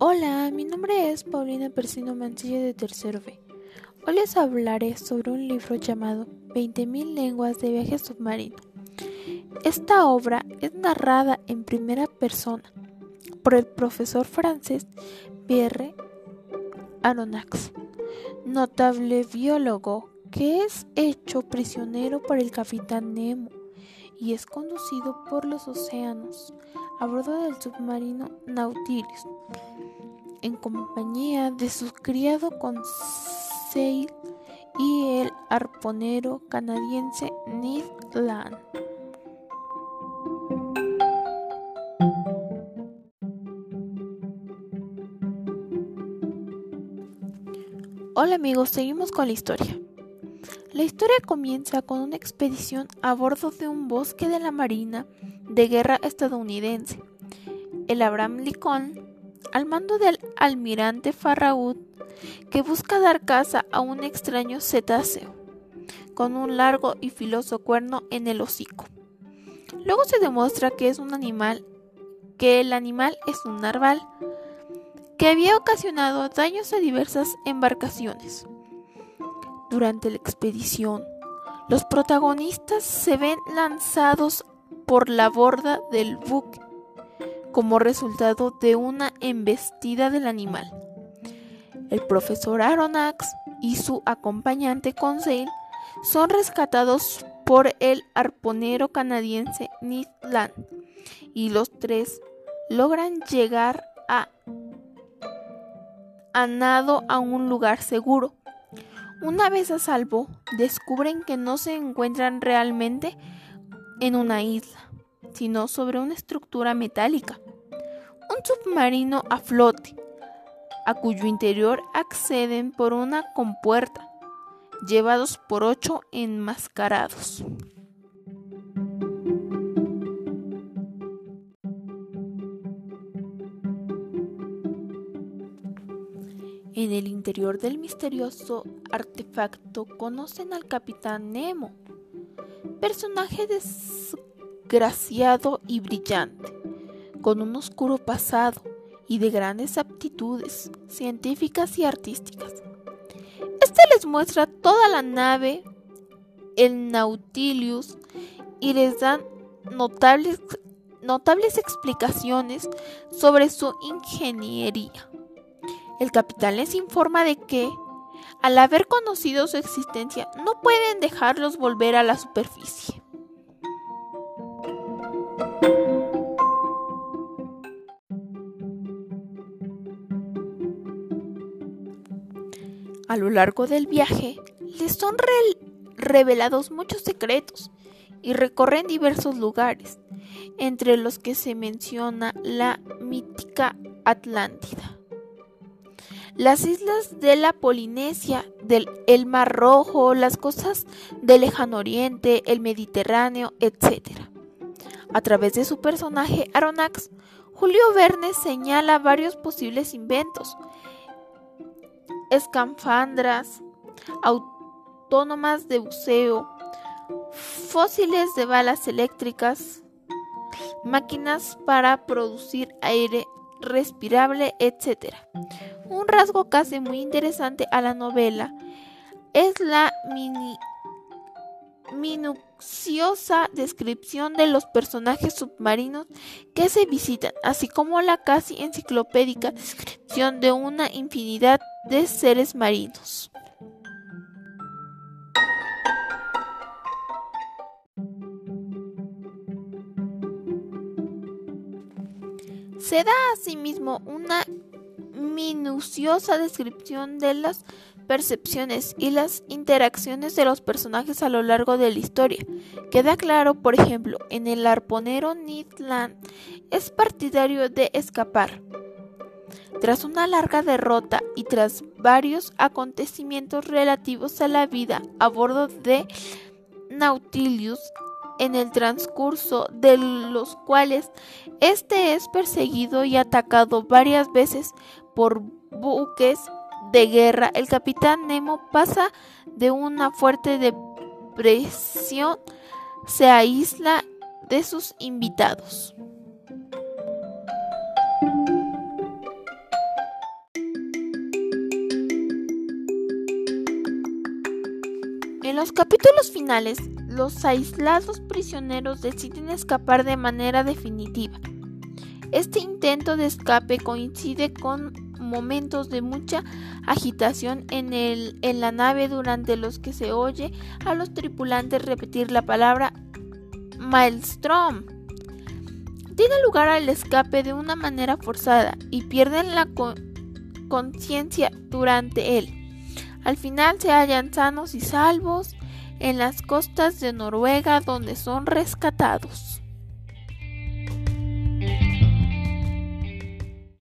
Hola, mi nombre es Paulina Persino Mancilla de Tercero B. Hoy les hablaré sobre un libro llamado 20.000 lenguas de viaje submarino. Esta obra es narrada en primera persona por el profesor francés Pierre Aronnax, notable biólogo que es hecho prisionero por el capitán Nemo y es conducido por los océanos a bordo del submarino Nautilus en compañía de su criado Conseil y el arponero canadiense Ned Land. Hola amigos, seguimos con la historia. La historia comienza con una expedición a bordo de un bosque de la Marina de Guerra estadounidense. El Abraham Lincoln, al mando del almirante Farragut, que busca dar caza a un extraño cetáceo, con un largo y filoso cuerno en el hocico. Luego se demuestra que es un animal, que el animal es un narval, que había ocasionado daños a diversas embarcaciones. Durante la expedición, los protagonistas se ven lanzados por la borda del buque como resultado de una embestida del animal. El profesor Aronnax y su acompañante Conseil son rescatados por el arponero canadiense Ned Land y los tres logran llegar a, a nado a un lugar seguro. Una vez a salvo, descubren que no se encuentran realmente en una isla, sino sobre una estructura metálica, un submarino a flote, a cuyo interior acceden por una compuerta, llevados por ocho enmascarados. En el interior del misterioso artefacto conocen al capitán Nemo, personaje desgraciado y brillante, con un oscuro pasado y de grandes aptitudes científicas y artísticas. Este les muestra toda la nave, el Nautilus, y les dan notables, notables explicaciones sobre su ingeniería. El capitán les informa de que, al haber conocido su existencia, no pueden dejarlos volver a la superficie. A lo largo del viaje, les son revelados muchos secretos y recorren diversos lugares, entre los que se menciona la mítica Atlántida las islas de la Polinesia, del el Mar Rojo, las costas del Lejano Oriente, el Mediterráneo, etc. A través de su personaje Aronnax, Julio Verne señala varios posibles inventos, escafandras, autónomas de buceo, fósiles de balas eléctricas, máquinas para producir aire respirable, etc. Un rasgo casi muy interesante a la novela es la minuciosa descripción de los personajes submarinos que se visitan, así como la casi enciclopédica descripción de una infinidad de seres marinos. Se da asimismo una minuciosa descripción de las percepciones y las interacciones de los personajes a lo largo de la historia. Queda claro, por ejemplo, en el arponero Ned Land es partidario de escapar. Tras una larga derrota y tras varios acontecimientos relativos a la vida a bordo de Nautilus, en el transcurso de los cuales este es perseguido y atacado varias veces por buques de guerra, el capitán Nemo pasa de una fuerte depresión, se aísla de sus invitados. En los capítulos finales, los aislados prisioneros deciden escapar de manera definitiva. Este intento de escape coincide con momentos de mucha agitación en, el, en la nave durante los que se oye a los tripulantes repetir la palabra Maelstrom. Tiene lugar el escape de una manera forzada y pierden la conciencia durante él. Al final se hallan sanos y salvos en las costas de Noruega donde son rescatados.